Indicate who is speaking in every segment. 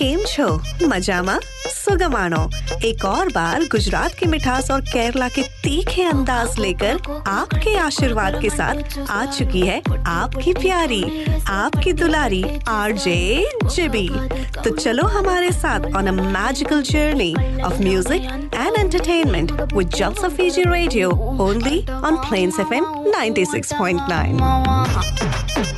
Speaker 1: કેમ છો મજામાં सुगमानो एक और बार गुजरात की मिठास और केरला के तीखे अंदाज लेकर आपके आशीर्वाद के साथ आ चुकी है आपकी प्यारी आपकी दुलारी आरजे जिबी तो चलो हमारे साथ on a magical journey of music and entertainment with Jalsa Fiji radio only on Plains FM 96.9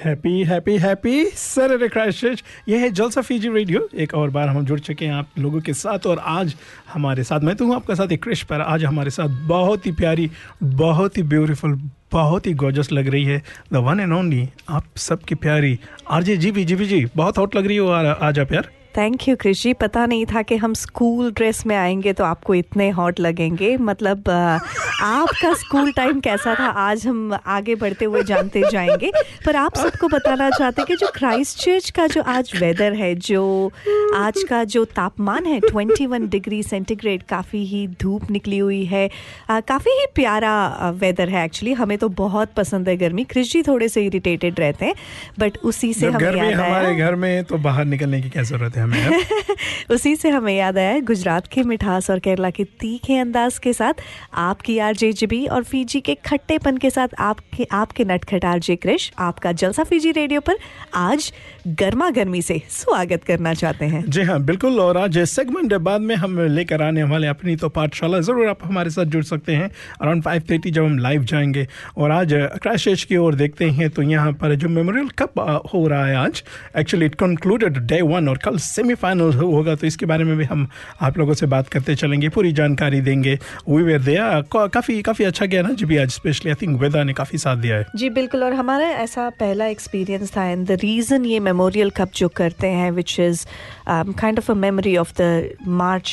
Speaker 2: Happy happy happy sir Christ ये है जलसा फीजी रेडियो। एक और बार हम जुड़ चुके हैं आप लोगों के साथ और आज हमारे साथ, मैं तो हूँ आपका साथ एक क्रिश, पर आज हमारे साथ बहुत ही प्यारी, बहुत ही ब्यूटीफुल बहुत ही गोजस लग रही है द वन एंड ओनली आप सबकी प्यारी R G B G B G, बहुत हॉट लग रही हो आज आप यार।
Speaker 1: थैंक यू क्रिश जी पता नहीं था कि हम स्कूल ड्रेस में आएँगे तो आपको इतने हॉट लगेंगे। मतलब आपका स्कूल टाइम कैसा था? आज हम आगे बढ़ते हुए जानते जाएँगे। पर आप सबको बताना चाहते हैं कि जो क्राइस्ट चर्च का जो आज वेदर है जो आज का जो तापमान है 21 डिग्री सेंटीग्रेड काफ़ी ही धूप निकली हुई है। काफ़ी ही प्यारा वेदर है एक्चुअली हमें तो बहुत पसंद है गर्मी। क्रिश जी थोड़े से इरिटेटेड रहते हैं बट उसी से हमें याद आया।
Speaker 2: हमारे घर में तो बाहर निकलने की क्या ज़रूरत है? हमें
Speaker 1: उसी से हमें याद आया गुजरात की मिठास और केरला के तीखे अंदाज के साथ आपकी आर जे जिबी और फीजी के खट्टेपन के साथ आपके आपके नटखट आर जे क्रिश, आपका जलसा फीजी रेडियो पर आज गर्मा गर्मी से स्वागत करना चाहते हैं।
Speaker 2: जी हाँ बिल्कुल। और आज सेगमेंट बाद में हम लेकर आने वाले अपनी तो पाठशाला ज़रूर आप हमारे साथ जुड़ सकते हैं। अराउंड फाइव थर्टी जब हम लाइव जाएँगे। और आज क्रैश की ओर देखते हैं तो यहाँ पर जो मेमोरियल कप हो रहा है आज actually it concluded day one और कल सेमीफाइनल होगा। तो इसके बारे में भी हम आप लोगों से बात करते चलेंगे पूरी जानकारी देंगे। वी वेर दिया काफ़ी काफ़ी अच्छा गया ना जी भी आज स्पेशली आई थिंक वेदा ने काफ़ी साथ दिया है।
Speaker 1: जी बिल्कुल। और हमारा ऐसा पहला एक्सपीरियंस था एंड द रीज़न ये मेमोरियल कप जो करते हैं which is kind of a memory of the March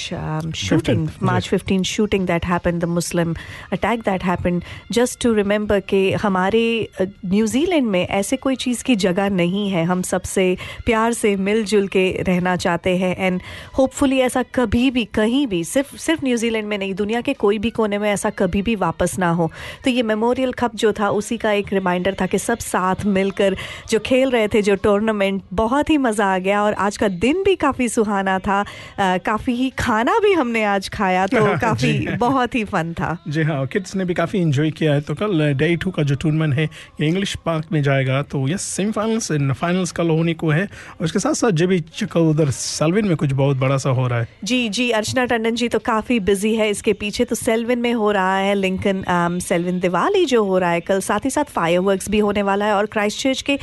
Speaker 1: shooting March 15 shooting that happened the Muslim attack that happened just to remember कि हमारे न्यूजीलैंड में ऐसे कोई चीज़ की जगह नहीं है। हम सबसे प्यार से मिलजुल के रहना चाहते हैं एंड होपफुली ऐसा कभी भी कहीं भी सिर्फ़ सिर्फ़ न्यूजीलैंड में नहीं दुनिया के कोई भी कोने में ऐसा कभी भी वापस ना हो। तो ये मेमोरियल कप जो था उसी का एक रिमाइंडर था कि सब साथ मिलकर जो खेल रहे थे जो टूर्नामेंट बहुत ही मज़ा आ गया और आज का दिन भी काफ़ी सुहाना था। काफ़ी ही खाना भी हमने आज खाया तो काफ़ी बहुत ही फन था।
Speaker 2: जी हाँ किड्स ने भी काफ़ी इंजॉय किया है। तो कल डे टू का जो टूर्नामेंट है ये इंग्लिश पार्क में जाएगा। तो यस सेमीफाइनल्स एंड फाइनल्स कल होने को है। और उसके साथ साथ जब भी कल उधर सेल्विन में कुछ बहुत बड़ा सा हो रहा है।
Speaker 1: जी जी अर्चना टंडन जी तो काफ़ी बिज़ी है इसके पीछे। तो सेल्विन में हो रहा है लिंकन सेल्विन दिवाली जो हो रहा है कल। साथ ही साथ फायरवर्क्स भी होने वाला है और क्राइस्ट चर्च के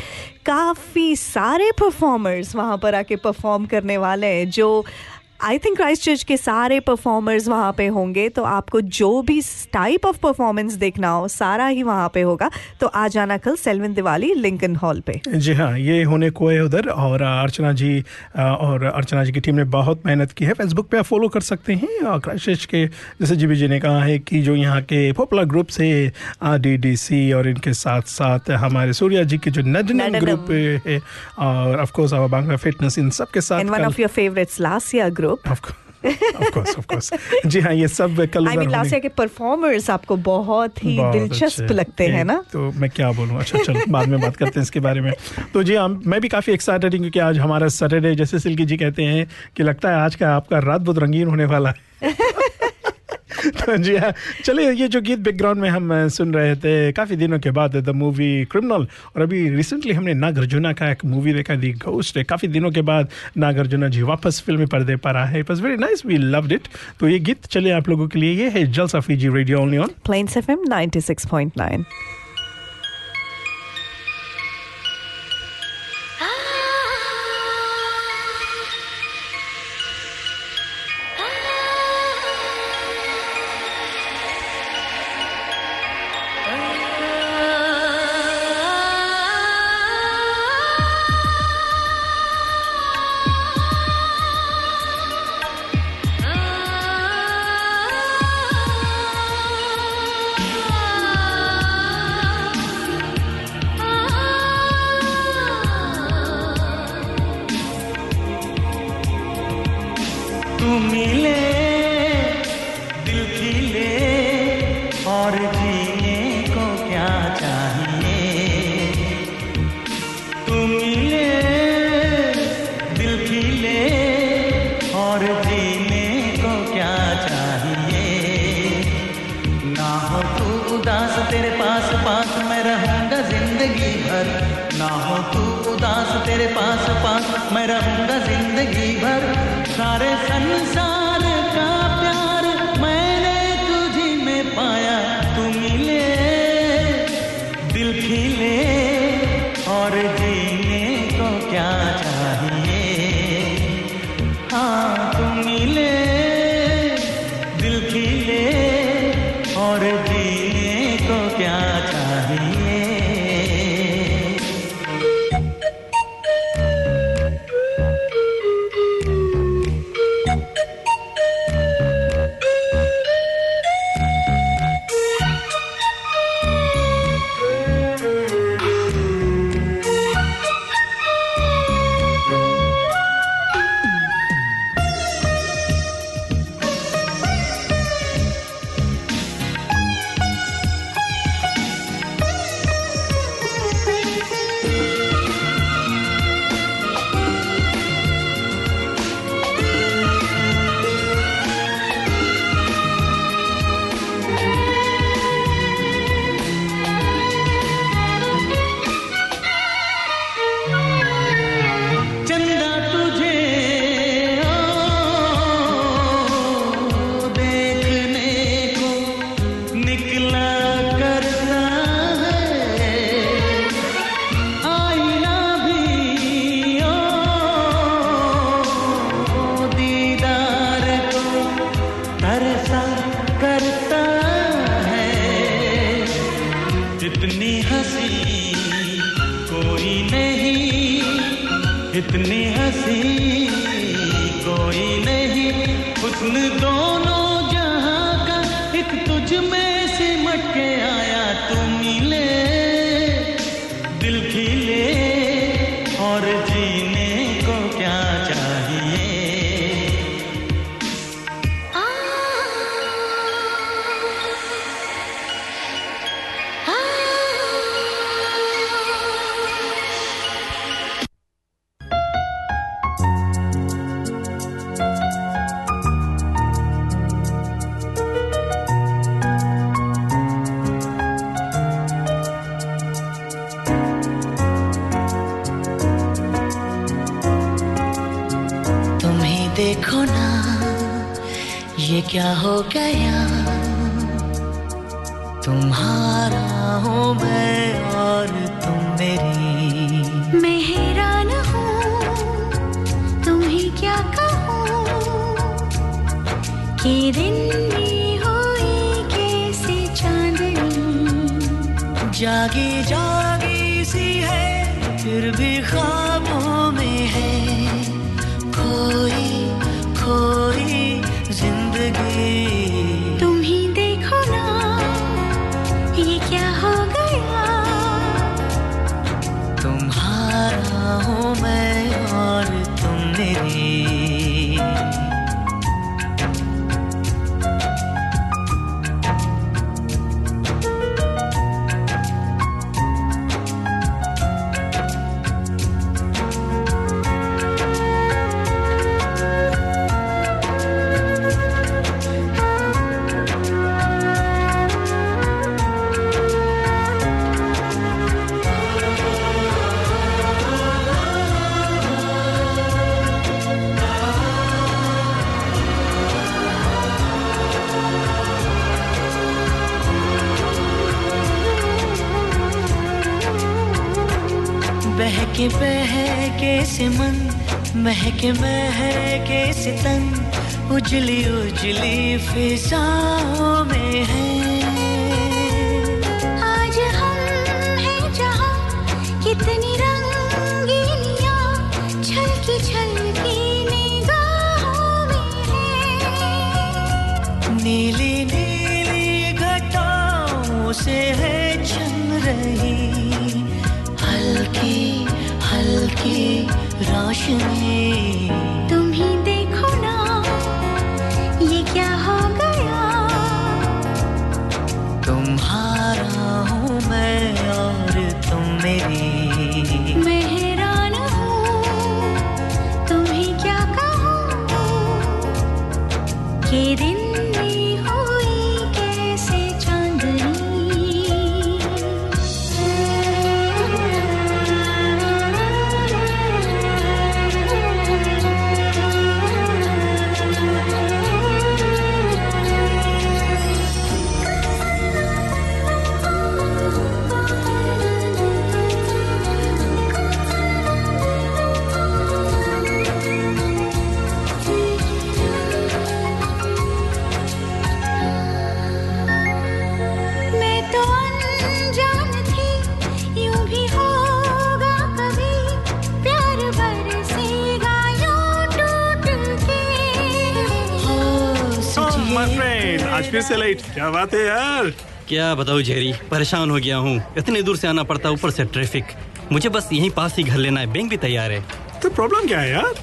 Speaker 1: काफ़ी सारे परफॉर्मर्स वहाँ पर आके परफॉर्म करने वाले हैं जो आई थिंक क्राइस्ट चर्च के सारे परफॉर्मर्स वहाँ पे होंगे तो आपको जो भी टाइप ऑफ़ परफॉर्मेंस देखना हो सारा ही वहाँ पे होगा। तो आ जाना कल सेल्विन दिवाली लिंकन हॉल पे।
Speaker 2: जी हाँ ये होने को है उधर और अर्चना जी और अर्चना जी की टीम ने बहुत मेहनत की है। फेसबुक पे आप फॉलो कर सकते हैं और क्राइस्ट चर्च के जैसे जीबी जी ने कहा है कि जो यहाँ के पॉपुलर ग्रुप्स है आर डी डी सी और इनके साथ साथ हमारे सूर्या जी के जो नडनम। ग्रुप है और of course our Bangla fitness इन सब के साथ
Speaker 1: and
Speaker 2: one
Speaker 1: of your favourites लासिया group
Speaker 2: Of course, of course, जी हाँ ये सब कल I
Speaker 1: mean, के परफॉर्मर्स आपको बहुत ही
Speaker 2: बहुत
Speaker 1: दिलचस्प लगते हैं ना?
Speaker 2: तो मैं क्या बोलूँ? अच्छा चलो बाद में बात करते हैं इसके बारे में। तो जी हम मैं भी काफ़ी एक्साइटेड हूँ क्योंकि आज हमारा सैटरडे जैसे सिल्की जी कहते हैं कि लगता है आज का आपका रात बहुत रंगीन होने वाला है। तो जी हाँ। चलिए, ये जो गीत बैकग्राउंड में हम सुन रहे थे, काफ़ी दिनों के बाद द मूवी क्रिमिनल और अभी रिसेंटली हमने नागार्जुना का एक मूवी देखा दी घोस्ट काफ़ी दिनों के बाद नागार्जुना जी वापस फ़िल्म पर्दे पर आए। It was very nice we loved it तो ये गीत, चलिए आप लोगों के लिए, ये है Jalsa Fiji radio only on
Speaker 1: Plains FM 96.9
Speaker 3: खिले और जीने को क्या चाहिए? ना हो तू उदास, तेरे पास पास मैं रहूँगा ज़िंदगी भर। ना हो तू उदास, तेरे पास पास मैं रहूँगा ज़िंदगी भर। सारे संसार का प्यार मैंने तुझी में पाया, तू मिले, दिल खिले। को que me के
Speaker 4: फिर से
Speaker 5: लेट क्या बात है यार।
Speaker 6: क्या बताऊँ जेरी परेशान हो गया हूँ। इतने दूर से आना पड़ता ऊपर से ट्रैफ़िक। मुझे बस यहीं पास ही घर लेना है बैंक भी तैयार है।
Speaker 5: तो प्रॉब्लम क्या है यार?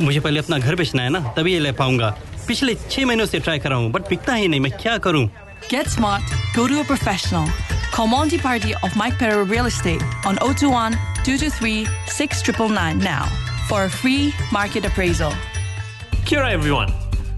Speaker 6: मुझे पहले अपना घर बेचना है ना तभी ये ले पाऊँगा। पिछले छह महीनों से ट्राई कर रहा हूँ बट बिकता ही नहीं मैं क्या करूँ?
Speaker 7: Get smart, go to a professional. Call Monty Party of Mike Perro Real Estate on 021 223 6999 now for a free market appraisal.
Speaker 8: Kia ora, everyone.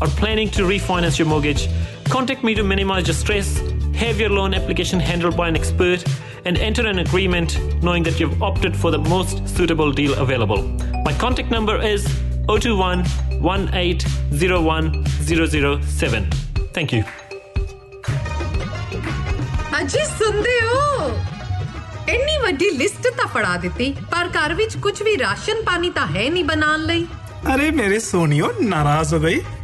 Speaker 8: or planning to refinance your mortgage, contact me to minimize your stress, have your loan application handled by an expert, and enter an agreement knowing that you've opted for the most suitable deal available. My contact number is 021 1801007. Thank you.
Speaker 9: ਅਜੀ ਸੁਣਦੇ ਹੋ ਇੰਨੀ ਵੱਡੀ list ਤਾਂ ਫੜਾ ਦਿੱਤੀ ਪਰ ਘਰ ਵਿੱਚ ਕੁਝ ਵੀ ਰਾਸ਼ਨ ਪਾਣੀ ਤਾਂ ਹੈ ਨਹੀਂ ਬਣਾਉਣ ਲਈ
Speaker 5: ਅਰੇ ਮੇਰੇ ਸੋਨੀਓ ਨਾਰਾਜ਼ ਹੋ ਗਈ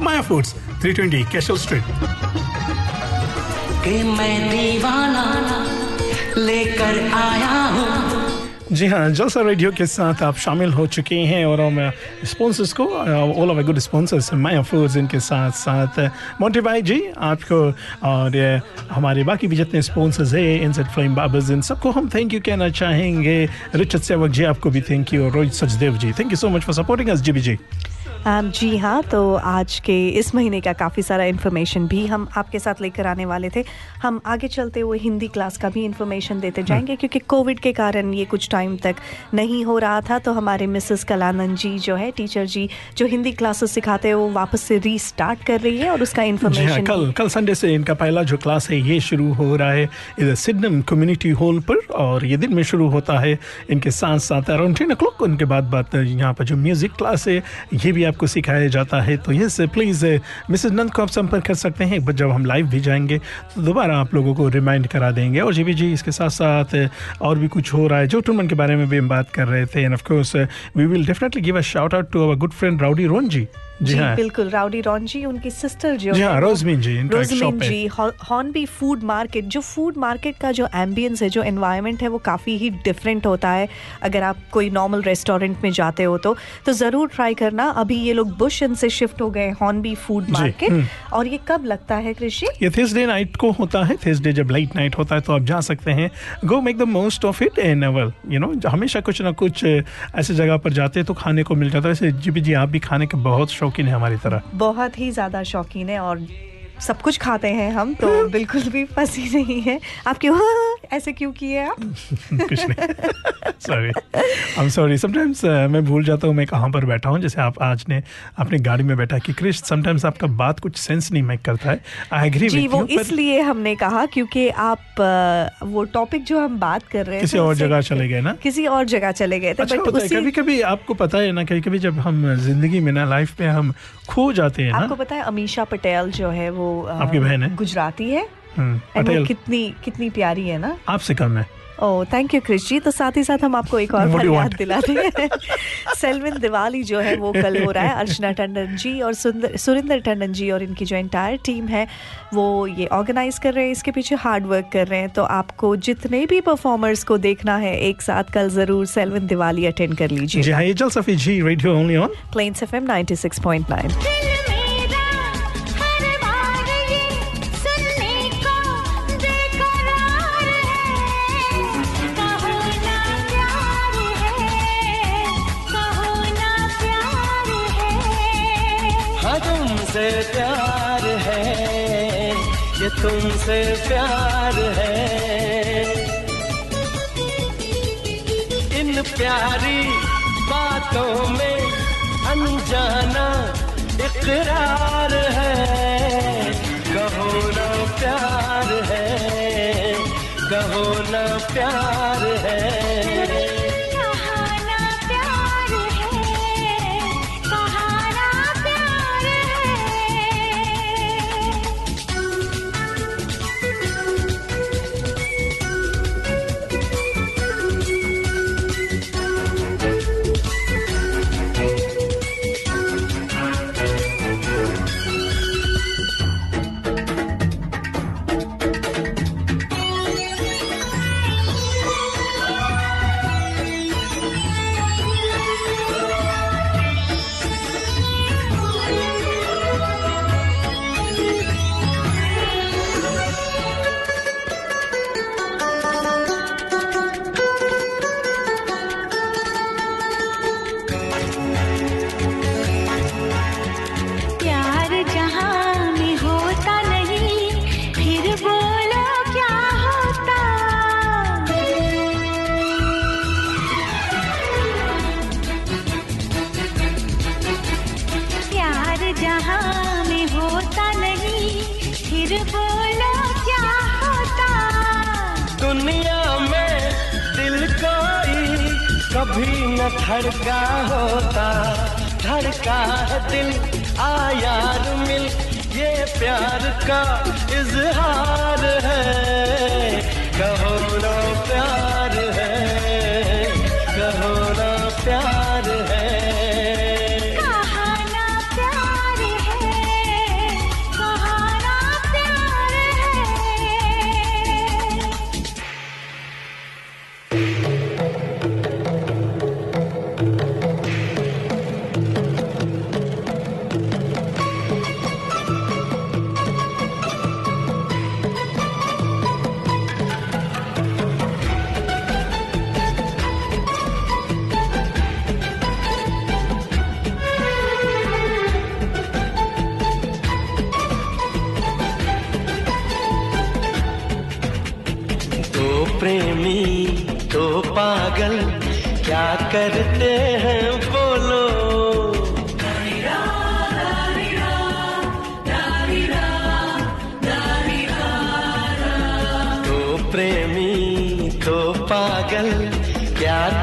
Speaker 5: Maya Foods 320 Cashel Street
Speaker 4: कि मैं दीवाना लेकर आया हूँ।
Speaker 2: जी हाँ जलसा रेडियो के साथ आप शामिल हो चुके हैं और हम स्पॉन्सर्स को all of good sponsors Maya Foods इनके साथ साथ मोन्टी भाई जी आपको और हमारे बाकी भी जितने स्पॉन्सर्स हैं इन फ्लेम बाबर्स इन सबको हम थैंक यू कहना चाहेंगे। रिचर्ड सेवक जी आपको भी थैंक यू और Rohit Sachdev ji thank you so much for supporting us G B G
Speaker 1: um, जी हाँ तो आज के इस महीने का काफ़ी सारा इन्फॉर्मेशन भी हम आपके साथ लेकर आने वाले थे। हम आगे चलते हुए हिंदी क्लास का भी इन्फॉर्मेशन देते जाएँगे क्योंकि कोविड के कारण ये कुछ टाइम तक नहीं हो रहा था। तो हमारे मिसेस कलानंद जी जो है टीचर जी जो हिंदी क्लासेस सिखाते हैं वो वापस से रीस्टार्ट कर रही है और उसका
Speaker 2: जी हाँ
Speaker 1: इन्फॉर्मेशन
Speaker 2: कल कल संडे से इनका पहला जो क्लास है ये शुरू हो रहा है इधर सिडनम कम्युनिटी हॉल पर। और ये दिन में शुरू होता है इनके साथ साथ अराउंड टेन ओ उनके बाद बात यहाँ पर जो म्यूज़िक क्लास है ये भी आपको सिखाया जाता है। तो यस प्लीज़ मिसेज नंद को आप संपर्क कर सकते हैं। बट जब हम लाइव भी जाएँगे तो दोबारा आप लोगों को रिमाइंड करा देंगे। और जी जी, इसके साथ साथ और भी कुछ हो रहा है, जो टूर्नामेंट के बारे में भी हम बात कर रहे थे। And of course we will definitely give a shout out to our good friend Rowdy Ron ji जी
Speaker 1: जी
Speaker 2: हाँ।
Speaker 1: बिल्कुल राउडी रॉन जी उनकी सिस्टर जो
Speaker 2: जी
Speaker 1: है Rozmin
Speaker 2: ji, Rozmin
Speaker 1: ji Hornby food market जो फ़ूड मार्केट का जो एम्बियंस है जो एनवायरनमेंट है वो काफ़ी ही डिफरेंट होता है अगर आप कोई नॉर्मल रेस्टोरेंट में जाते हो तो। तो ज़रूर ट्राई करना। अभी ये लोग बुश इन से शिफ्ट हो गए हॉर्नबी फ़ूड मार्केट।
Speaker 2: हम्म।
Speaker 1: और ये कब लगता है कृषि?
Speaker 2: ये थर्सडे नाइट को होता है। थर्सडे जब लाइट नाइट होता है तो आप जा सकते हैं। Go make the most of it and well you know हमेशा कुछ ना कुछ ऐसे जगह पर जाते हैं तो खाने को मिल जाता है। वैसे जी जी आप भी खाने के बहुत शौकीन है हमारी तरह।
Speaker 1: बहुत ही ज़्यादा शौकीन है और सब कुछ खाते हैं हम तो बिल्कुल भी फंसी नहीं है। आप क्यों ऐसे क्यों किए आप?
Speaker 2: कुछ नहीं। Sorry I am sorry sometimes मैं भूल जाता हूँ मैं कहाँ पर बैठा हूँ। जैसे आप आज ने अपनी गाड़ी में बैठा कि क्रिश समटाइम्स आपका बात कुछ सेंस नहीं मेक करता है। आई एग्री
Speaker 1: जी वो इसलिए हमने कहा क्योंकि आप वो टॉपिक जो हम बात कर रहे
Speaker 2: हैं
Speaker 1: किसी
Speaker 2: और जगह चले गए ना?
Speaker 1: किसी और जगह चले गए थे
Speaker 2: अच्छा
Speaker 1: बट
Speaker 2: होता है कभी कभी आपको पता है ना कभी कभी जब हम ज़िंदगी में ना लाइफ में हम खो जाते हैं
Speaker 1: आपको पता है अमीशा पटेल जो है वो
Speaker 2: आपकी बहन है?
Speaker 1: गुजराती है।
Speaker 2: हम्म,
Speaker 1: वो कितनी कितनी प्यारी है ना?
Speaker 2: आपसे कम है।
Speaker 1: Oh thank you Krish ji. तो साथ ही साथ हम आपको एक और
Speaker 2: What
Speaker 1: बार
Speaker 2: do you
Speaker 1: याद
Speaker 2: want?
Speaker 1: दिलाते हैं। सेल्विन दिवाली जो है वो कल हो रहा है। अर्चना टंडन जी और सुंदर सुरिंदर टंडन जी और इनकी जो एंटायर टीम है वो ये ऑर्गेनाइज कर रहे हैं इसके पीछे हार्ड वर्क कर रहे हैं। तो आपको जितने भी परफॉर्मर्स को देखना है एक साथ कल ज़रूर सेलविन दिवाली अटेंड कर
Speaker 2: जी
Speaker 1: लीजिए
Speaker 2: हाँ ये जल सफी जी radio only on
Speaker 1: Plains F M 96.9
Speaker 4: तुमसे प्यार है ये तुमसे प्यार है। इन प्यारी बातों में अनजाना इकरार है।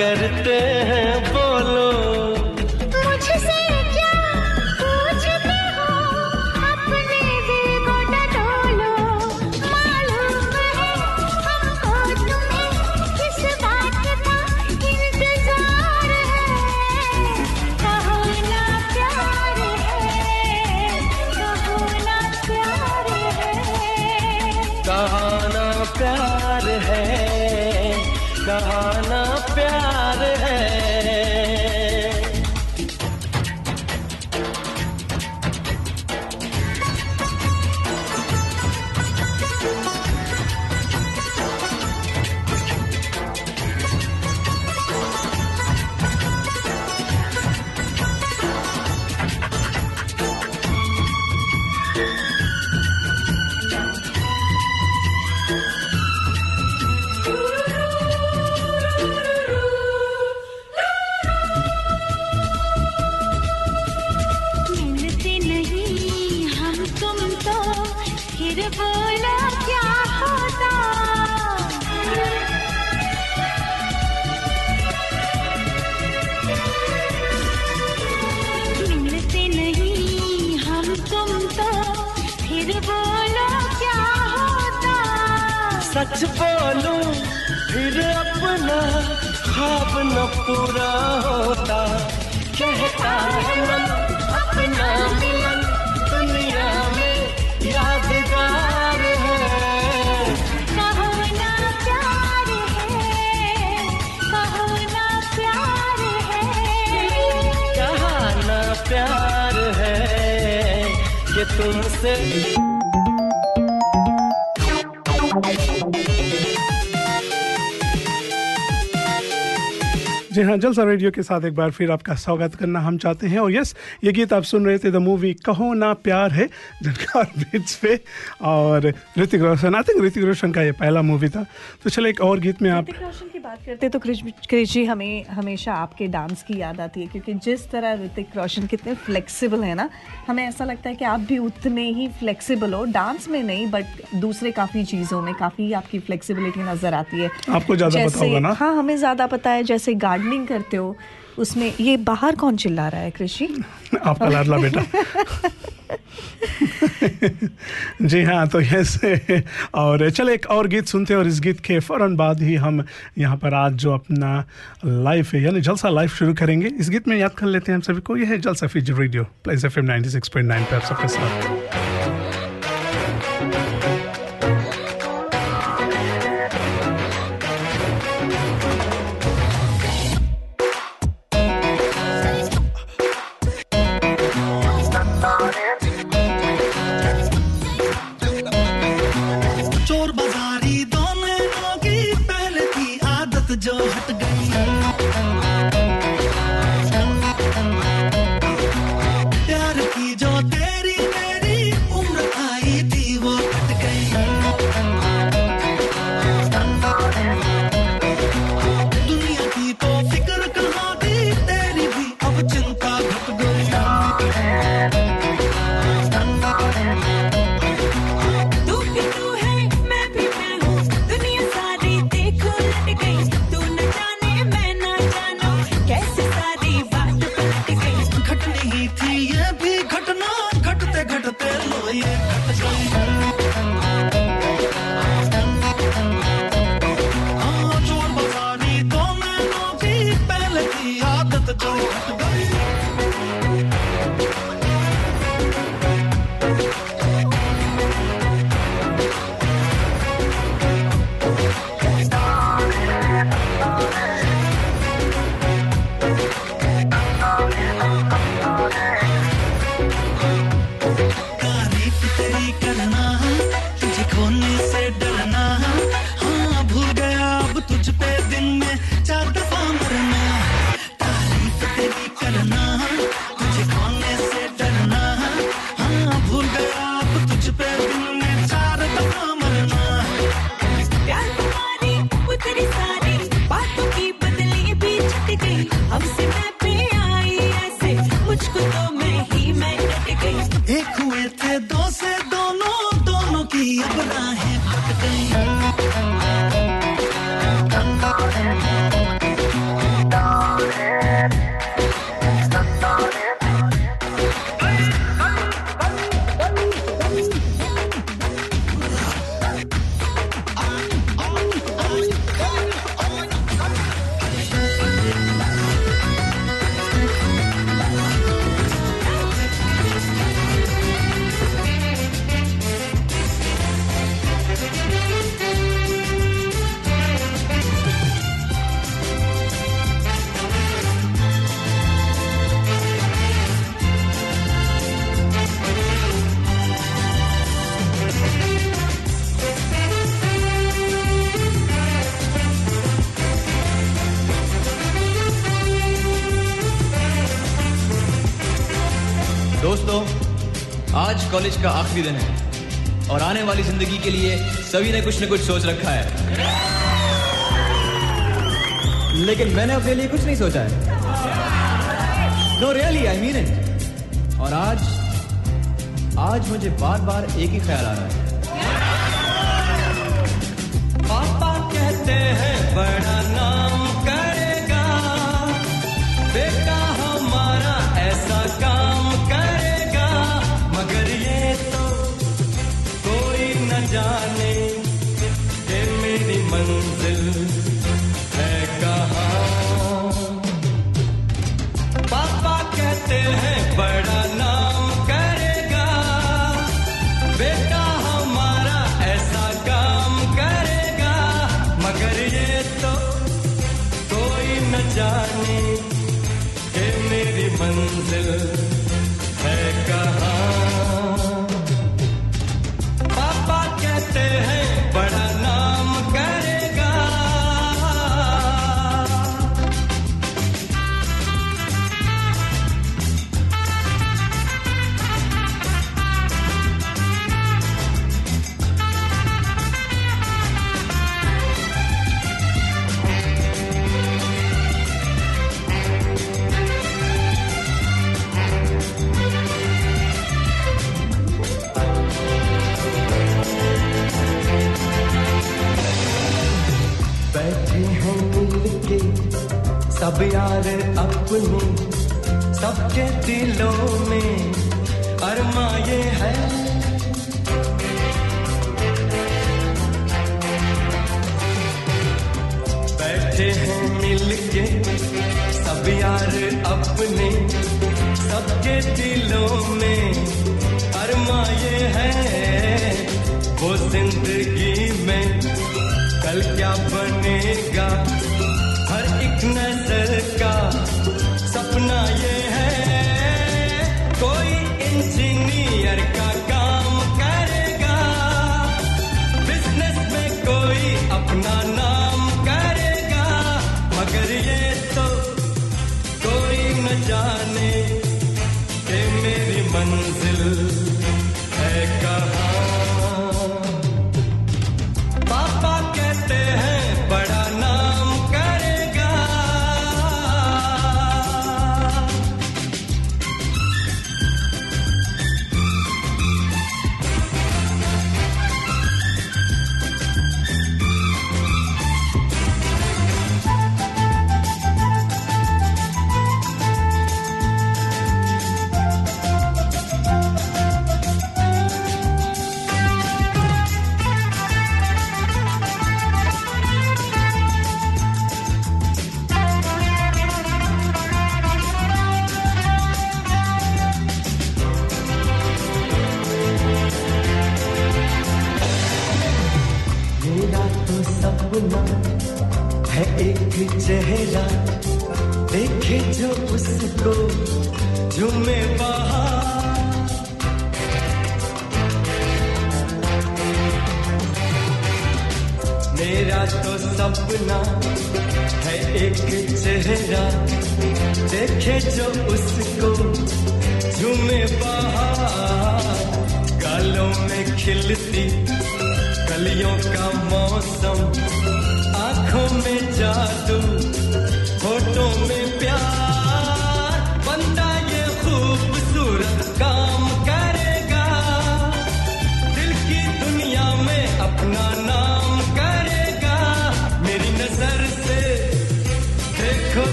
Speaker 4: करते पूरा होता। कहता है मन अपना मिलन दुनिया में यादगार है।
Speaker 3: कहो ना प्यार है कहो ना प्यार है।
Speaker 4: कहाना प्यार है कि तुमसे
Speaker 5: जी हाँ जलसा रेडियो के साथ एक बार फिर आपका स्वागत करना हम चाहते हैं। और यस ये गीत आप सुन रहे थे द मूवी कहो ना प्यार है जनकार बीच पे। और ऋतिक रोशन आई थिंक ऋतिक रोशन का ये पहला मूवी था। तो चलो एक और गीत में आप
Speaker 1: ऋतिक रोशन की बात करते हैं तो क्रिश जी हमें हमेशा आपके डांस की याद आती है क्योंकि जिस तरह ऋतिक रोशन कितने फ्लेक्सिबल है ना हमें ऐसा लगता है कि आप भी उतने ही फ्लेक्सिबल हो डांस में नहीं बट दूसरे काफ़ी चीज़ों में काफ़ी आपकी फ्लेक्सिबिलिटी नज़र आती है।
Speaker 5: आपको ज़्यादा पता होगा ना?
Speaker 1: हाँ हमें ज़्यादा पता है जैसे गार्डनिंग करते हो उसमें ये बाहर कौन चिल्ला रहा है कृषि?
Speaker 5: आपका लाडला बेटा। जी हाँ तो ऐसे और चलो एक और गीत सुनते हैं और इस गीत के फ़ौरन बाद ही हम यहाँ पर आज जो अपना लाइफ है यानी जलसा लाइफ शुरू करेंगे। इस गीत में याद कर लेते हैं हम सभी को। यह है Jalsa Fiji radio Plains F M ninety six point nine पर सबके साथ।
Speaker 10: जो हट गई।
Speaker 11: 12, 12. कॉलेज का आखिरी दिन है। और आने वाली ज़िंदगी के लिए सभी ने कुछ न कुछ सोच रखा है। लेकिन मैंने अपने लिए कुछ नहीं सोचा है। No really I mean it और आज आज मुझे बार बार एक ही ख्याल आ रहा है।
Speaker 4: पापा कहते हैं, बड़ा यार अपने, सबके दिलों में अरमा ये है। बैठे हैं मिलके, सब यार अपने, सबके दिलों में अरमा ये है। वो ज़िंदगी में कल क्या बनेगा? हर एक नज़र का सपना ये है। कोई इंजीनियर का काम करेगा। बिज़नेस में कोई अपना नाम करेगा। मगर ये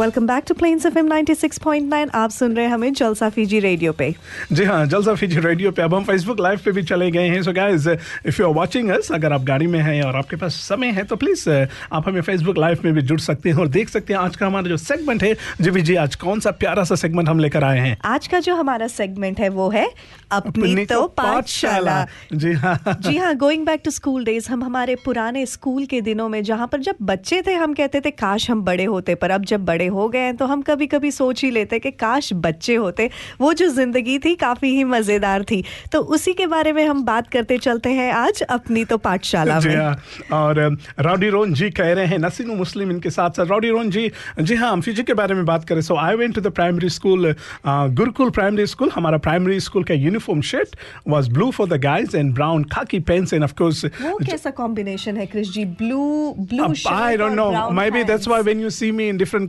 Speaker 1: welcome back to Plains FM 96.9 आप सुन रहे हैं हमें जलसा फीजी रेडियो पे।
Speaker 5: जी हाँ जलसा फीजी रेडियो पे। अब हम फेसबुक लाइव पे भी चले गए हैं। So guys if you are watching us अगर आप गाड़ी में हैं और आपके पास समय है तो प्लीज़ आप हमें फेसबुक लाइव में भी जुड़ सकते हैं और देख सकते हैं आज का हमारा जो सेगमेंट है। जी जी आज कौन सा प्यारा सा सेगमेंट हम लेकर आए हैं?
Speaker 1: आज का जो हमारा सेगमेंट है वो है अपनी तो पाठशाला।
Speaker 5: जी हाँ।
Speaker 1: जी हाँ going back to school days हम हमारे पुराने स्कूल के दिनों में जहाँ पर जब बच्चे थे हम कहते थे काश हम बड़े होते पर अब जब बड़े हो गए हैं तो हम कभी कभी सोच ही लेते कि काश बच्चे होते। वो जो ज़िंदगी थी काफ़ी ही मज़ेदार थी। तो उसी के बारे में हम बात करते चलते हैं आज अपनी तो पाठशाला में।
Speaker 5: हाँ और रॉडी रोन जी कह रहे हैं नसीनु मुस्लिम इनके साथ साथ। रॉडी रोन जी जी हाँ हम फिजी के बारे में बात करें। So I went to the primary school Gurukul primary school हमारा प्राइमरी स्कूल का uniform shirt was blue for the guys and brown khaki pants and of course
Speaker 1: वो कैसा कॉम्बिनेशन है Krish ji? Blue blue
Speaker 5: I don't know. Maybe that's why when you see me in different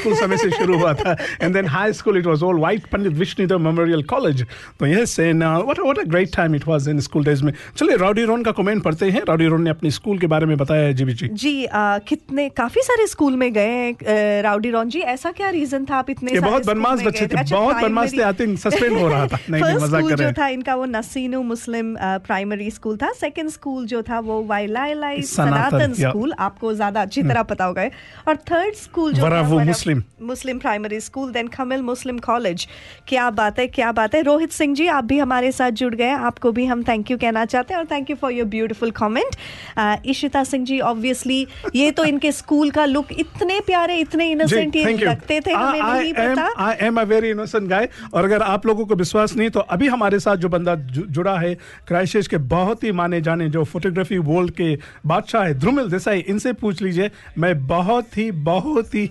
Speaker 5: school समय से शुरू हुआ था. And then high school, it was all white. Pandit Vishnidhar Memorial College. तो and uh, what what a great time it was in school days में. चलिए rowdy रोन का comment पढ़ते हैं. रॉडी रोन ने अपने स्कूल के बारे में बताया है जी जी.
Speaker 1: जी आ, कितने काफ़ी सारे स्कूल में गए हैं, राउडी रॉन जी ऐसा क्या रीजन था आप इतने
Speaker 5: बहुत बदमाश बच्चे थे.
Speaker 1: अच्छा,
Speaker 5: बहुत बदमाश थे.
Speaker 1: Primary-
Speaker 5: think suspend हो रहा था. नहीं नहीं मज़ाक कर रहे हैं.
Speaker 1: था इनका वो नसीनु मुस्लिम प्राइमरी स्कूल था सेकंड स्कूल जो था वो वाइलाई
Speaker 5: सनातन,
Speaker 1: सनातन स्कूल आपको ज़्यादा अच्छी तरह पता होगा और थर्ड स्कूल जो वरा-
Speaker 5: Muslim.
Speaker 1: Muslim primary school then खमिल Muslim college क्या बात है क्या बात है। रोहित सिंह जी आप भी हमारे साथ जुड़ गए आपको भी हम थैंक यू कहना चाहते हैं और thank you for your beautiful comment Ishita Singh ji obviously ये तो इनके स्कूल का लुक इतने प्यारे इतने इनोसेंट ये लगते थे हमें नहीं पता।
Speaker 5: I am a very innocent guy. और अगर आप लोगों को विश्वास नहीं तो अभी हमारे साथ जो बंदा जुड़ा है क्राइसिस के बहुत ही माने जाने जो फोटोग्राफी वर्ल्ड के बादशाह है ध्रुमिल देसाई इनसे पूछ लीजिए। मैं बहुत ही बहुत ही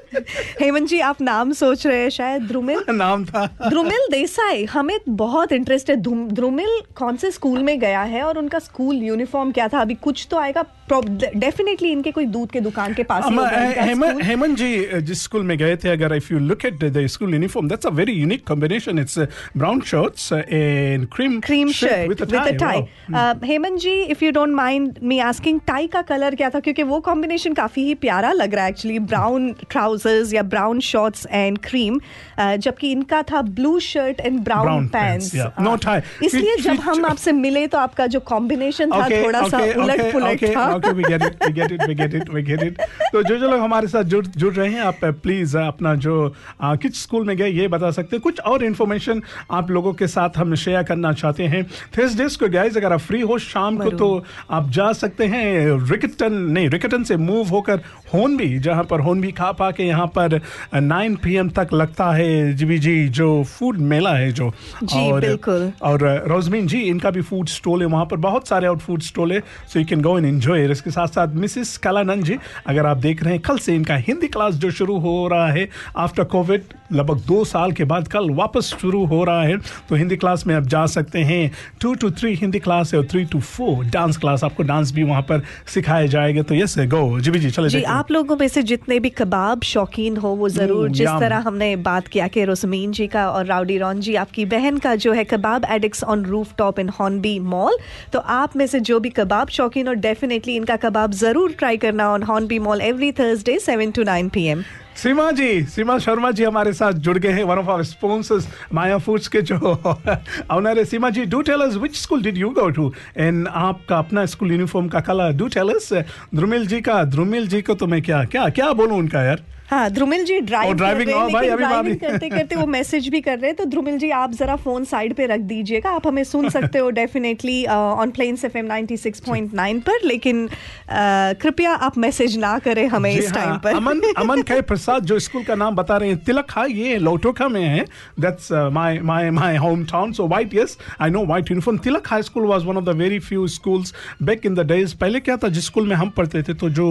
Speaker 1: हेमंत जी आप नाम सोच रहे हैं शायद ध्रुमिल?
Speaker 5: नाम था।
Speaker 1: ध्रुमिल देसाई हमें बहुत इंटरेस्ट है। ध्रुम- ध्रुमिल कौन से स्कूल में गया है और उनका स्कूल यूनिफॉर्म क्या था? अभी कुछ तो आएगा डेफिनेटली इनके कोई दूध के दुकान के पास
Speaker 5: हेमंत हेमंत जी जिस स्कूल में गए थे अगर if you look at the school uniform that's a very unique combination it's brown shirts and
Speaker 1: cream cream
Speaker 5: shirt
Speaker 1: with a tie Hemant ji if you don't mind me asking tie का colour क्या था? क्योंकि वो combination काफ़ी ही प्यारा लग रहा है एक्चुअली ब्राउन ट्राउजर्स या ब्राउन शॉर्ट्स एंड क्रीम जबकि इनका था blue shirt and
Speaker 5: brown pants yeah. No
Speaker 1: इसलिए जब हम आपसे मिले तो आपका जो कॉम्बिनेशन था थोड़ा सा उलट पुलट था.
Speaker 5: तो जो जो लोग हमारे साथ जुड़ जुड़ रहे हैं आप प्लीज़ अपना जो आ, किस स्कूल में गए ये बता सकते हैं। कुछ और इन्फॉर्मेशन आप लोगों के साथ हम शेयर करना चाहते हैं। थर्सडेज को गाइज़ अगर आप फ्री हो शाम को तो आप जा सकते हैं रिकटन नहीं रिकटन से मूव होकर होनबी जहाँ पर होनबी खा पा के यहाँ पर नाइन पी तक लगता है जी जी जो फ़ूड मेला है जो।
Speaker 1: जी, बिल्कुल।
Speaker 5: और रोजमीन जी इनका भी फ़ूड स्टॉल है वहाँ पर बहुत सारे और फ़ूड स्टॉल है so you can go and enjoy इसके साथ साथ मिसिस कलानंद जी अगर आप देख रहे हैं कल से इनका हिंदी क्लास जो शुरू हो रहा है आफ्टर कोविड लगभग दो साल के बाद कल वापस शुरू हो रहा है तो हिंदी क्लास में आप जा सकते हैं। Two to three Hindi class है और three to four dance class आपको डांस भी वहाँ पर सिखाया जाएगा तो यस गो जी जी चले
Speaker 1: जी आप लोगों में से जितने भी कबाब शौकीन हो वो ज़रूर। जिस तरह हमने बात किया कि रोसमीन जी का और राउडी रॉन जी आपकी बहन का जो है Kebab Addicts on rooftop in Hornby Mall तो आप में से जो भी कबाब शौकीन और डेफिनेटली इनका कबाब ज़रूर ट्राई करना on Hornby Mall every Thursday seven to nine P M
Speaker 5: Seema ji Seema Sharma ji हमारे साथ जुड़ गए हैं। One of our sponsors Maya Foods के जो ऑनर है Seema ji do tell us which school did you go to and आपका अपना स्कूल यूनिफॉर्म का colour do tell us Dhrumil ji का ध्रुमिल जी को तो मैं क्या क्या क्या बोलूँ उनका यार?
Speaker 1: हाँ ध्रुमिल जी ड्राइव रहे हैं,
Speaker 5: हाँ भाई, अभी
Speaker 1: ड्राइविंग करते करते वो मैसेज भी कर रहे हैं। तो ध्रुमिल जी आप जरा फ़ोन साइड पे रख दीजिएगा। आप हमें सुन सकते हो डेफिनेटली ऑन प्लेन्स एफएम 96.9 पर। लेकिन कृपया आप मैसेज ना करें हमें इस टाइम
Speaker 5: हाँ,
Speaker 1: पर।
Speaker 5: अमन अमन खे प्रसाद, जो स्कूल का नाम बता रहे हैं तिलक हा ये लोटोखा में है। That's my my my home town so white yes I know white uniform Tilak high school was one of the very few schools back in the days पहले क्या था, जिस स्कूल में हम पढ़ते थे तो जो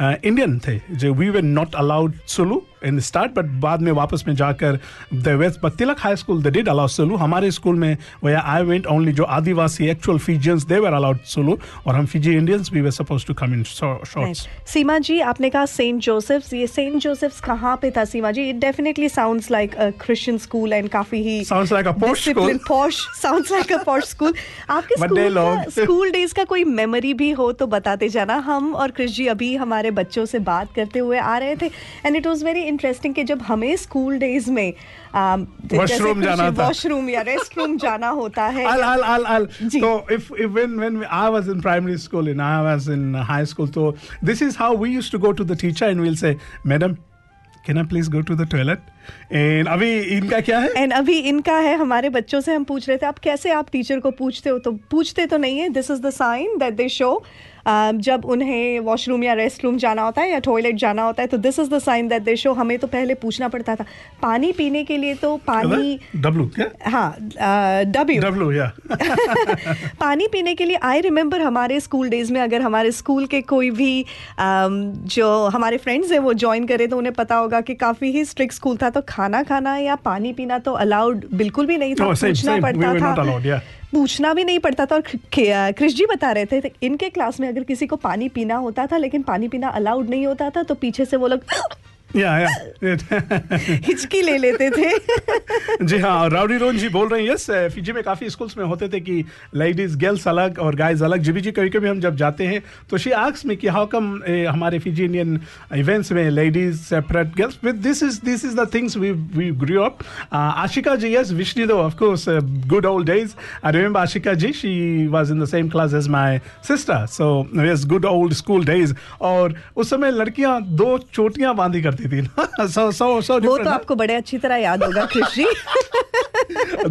Speaker 5: इंडियन थे, जो we were not allowed sulu in start but बाद में वापस में जाकर the west but Tilak high school they did allow sulu हमारे स्कूल में वह आई वेंट ओनली जो आदिवासी एक्चुअल फिजियंस दे वर अलाउड सोलू और हम Fiji Indians we were supposed to come in shorts
Speaker 1: Seema ji आपने कहा सेंट जोसेफ्स ये Saint Joseph's कहाँ पे था Seema ji it definitely sounds like a Christian school and काफ़ी ही
Speaker 5: Sounds like a posh school.
Speaker 1: Posh sounds like a posh school आपके school school days का कोई मेमोरी भी हो तो बताते जाना। हम और क्रिश जी अभी हमारे बच्चों से बात करते हुए आ रहे थे and it was very interesting कि जब हमें स्कूल डेज़ में um, वॉशरूम
Speaker 5: जाना था।
Speaker 1: वॉशरूम या रेस्ट रूम जाना होता है। अल
Speaker 5: अल अल अल तो if even when I was in primary school in I was in high school तो this is how we used to go to the teacher and we'll say madam can I please go to the toilet and अभी इनका क्या है?
Speaker 1: And अभी इनका है हमारे बच्चों से हम पूछ रहे थे आप कैसे आप टीचर को पूछते हो? तो पूछते तो नहीं है this is the sign that they show जब उन्हें वॉशरूम या रेस्ट रूम जाना होता है या टॉयलेट जाना होता है तो this is the sign that they show हमें तो पहले पूछना पड़ता था पानी पीने के लिए तो पानी
Speaker 5: क्या?
Speaker 1: हाँ डब्ल्यू
Speaker 5: W yeah.
Speaker 1: पानी पीने के लिए आई रिमेम्बर हमारे स्कूल डेज़ में अगर हमारे स्कूल के कोई भी जो हमारे फ्रेंड्स हैं वो ज्वाइन करे तो उन्हें पता होगा कि काफ़ी ही स्ट्रिक्ट स्कूल था तो खाना खाना या पानी पीना तो अलाउड बिल्कुल भी नहीं था
Speaker 5: Oh,
Speaker 1: पूछना. पड़ता था
Speaker 5: allowed, yeah.
Speaker 1: पूछना भी नहीं पड़ता था और क्रि- क्रिश जी बता रहे थे, इनके क्लास में अगर किसी को पानी पीना होता था, लेकिन पानी पीना अलाउड नहीं होता था तो पीछे से वो लोग
Speaker 5: Yeah, yeah.
Speaker 1: हिचकी ले लेते थे।
Speaker 5: जी हाँ और राउडी रोन जी बोल रहे हैं यस फिजी में काफ़ी स्कूल्स में होते थे कि लेडीज़ गर्ल्स अलग और गाइज़ अलग। जीबी जी कभी कभी हम जब जाते हैं तो शी आक्स में कि हाउ कम हमारे फिजी इंडियन इवेंट्स में ladies separate girls with this is this is the things we we grew up Ashika ji yes Vishnu though of course good old days I remember Ashika ji she was in the same class as my sister so yes good old school days और उस समय लड़कियाँ दो चोटियाँ बांधी करती थी ना? सो सो सो
Speaker 1: वो तो आपको बड़े अच्छी तरह याद होगा क्रिश जी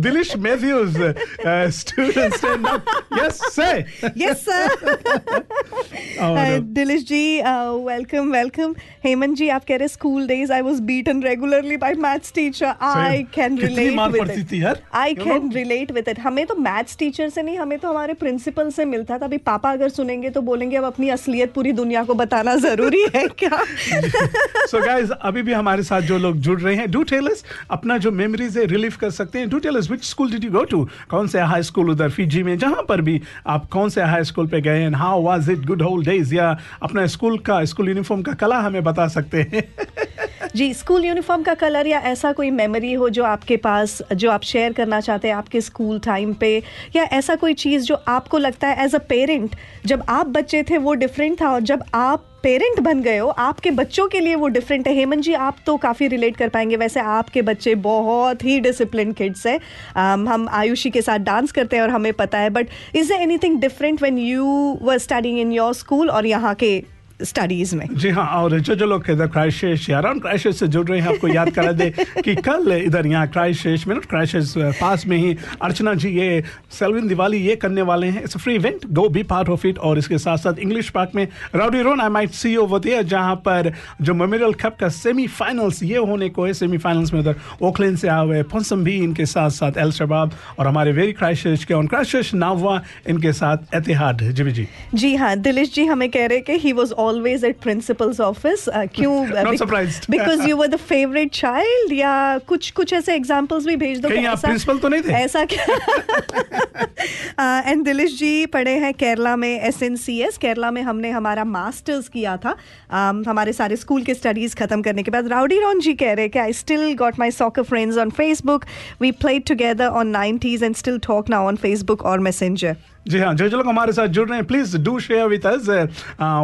Speaker 5: Dilish Matthews, uh, student stand up. Yes, say.
Speaker 1: yes sir.
Speaker 5: और-
Speaker 1: दिलिश जी वेलकम वेलकम हेमंत जी आप कह रहे school days I was beaten regularly by maths
Speaker 5: teacher
Speaker 1: I
Speaker 5: can
Speaker 1: relate
Speaker 5: with the यार? I
Speaker 1: can relate with it हमें तो maths teacher से नहीं हमें तो हमारे प्रिंसिपल से मिलता था। अभी पापा अगर सुनेंगे तो बोलेंगे अब अपनी असलियत पूरी दुनिया को बताना ज़रूरी है क्या?
Speaker 5: सो गाइस अभी भी हमारे साथ जो लोग जुड़ रहे हैं डू टेल अस अपना जो मेमोरीज है रिलीव कर सकते हैं। Do tell us which school did you go to कौन से हाई स्कूल उधर फिजी में? जहाँ पर भी आप कौन से हाई स्कूल पे गए and how was it good old days या अपना स्कूल का स्कूल यूनिफॉर्म का कला हमें बता सकते हैं।
Speaker 1: जी स्कूल यूनिफॉर्म का कलर या ऐसा कोई मेमोरी हो जो आपके पास जो आप शेयर करना चाहते हैं आपके स्कूल टाइम पे? या ऐसा कोई चीज़ जो आपको लगता है एज अ पेरेंट जब आप बच्चे थे वो डिफरेंट था और जब आप पेरेंट बन गए हो आपके बच्चों के लिए वो डिफरेंट है। हेमंत जी आप तो काफ़ी रिलेट कर पाएँगे। वैसे आपके बच्चे बहुत ही डिसिप्लिन किड्स हैं। Um, हम आयुषी के साथ डांस करते हैं और हमें पता है। But is anything different when you were studying in your school और यहाँ के स्टडीज़ में।
Speaker 5: जी हाँ और जो जो लोग इधर क्राइशेश या अराउंड क्राइशेश से जुड़ रहे हैं आपको याद करा दे कि कल इधर यहाँ क्राइशेश में क्राइशेश पास में ही अर्चना जी ये सेल्विन दिवाली ये करने वाले हैं। It's free event go be part of it और इसके साथ साथ इंग्लिश पार्क में Rowdy Ron I might see over there जहाँ पर जो मेमोरियल कप का सेमीफाइनल्स ये होने को है सेमीफाइनल्स में उधर ओकलैंड से आए हुए पंसम भी इनके साथ साथ एल शबाब और हमारे वेरी क्राइशेश के ऑन क्राइशेश नावा इनके साथ एतिहाद जी जी।
Speaker 1: जी हाँ दिलेश जी हमें कह रहे कि he was always at principal's office क्यों
Speaker 5: Not surprised.
Speaker 1: Because you were the favourite child या कुछ कुछ ऐसे एग्जांपल्स भी भेज दो
Speaker 5: कहीं आप principal तो नहीं थे?
Speaker 1: ऐसा क्या? एंड दिलिश जी पढ़े हैं केरला में S N C S Kerala में हमने हमारा मास्टर्स किया था। Um, हमारे सारे स्कूल के स्टडीज़ खत्म करने के बाद राउडी रॉन जी कह रहे कि I still got my soccer friends on Facebook we played together on nineties and still talk now on Facebook और मैसेंजर
Speaker 5: जी हाँ जो जो लोग हमारे साथ जुड़ रहे हैं please do share with us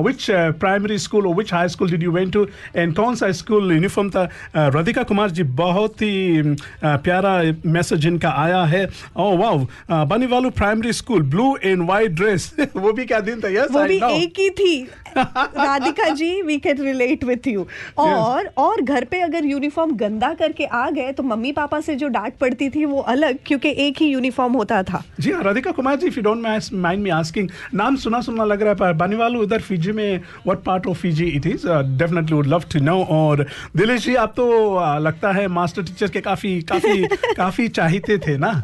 Speaker 5: which primary school और which high school did you went to and कौन सा स्कूल यूनिफॉर्म था? Uh, राधिका कुमार जी बहुत ही uh, प्यारा मैसेज इनका आया है। ओ वाओ बनी वालू primary school blue and white dress वो भी क्या दिन था? यस
Speaker 1: वो भी एक ही थी। Radhika ji we can relate with you और और घर पे अगर यूनिफॉर्म गंदा करके आ गए तो मम्मी पापा से जो डांट पड़ती थी वो अलग क्योंकि एक ही यूनिफॉर्म होता था।
Speaker 5: जी हाँ Radhika Kumar ji if you don't mind me asking नाम सुना सुना लग रहा है पर बानीवालू उधर फिजी में what part of Fiji it is definitely would love to know और दिलेश जी आप तो uh, लगता है मास्टर टीचर के काफ़ी काफ़ी काफ़ी चाहते थे ना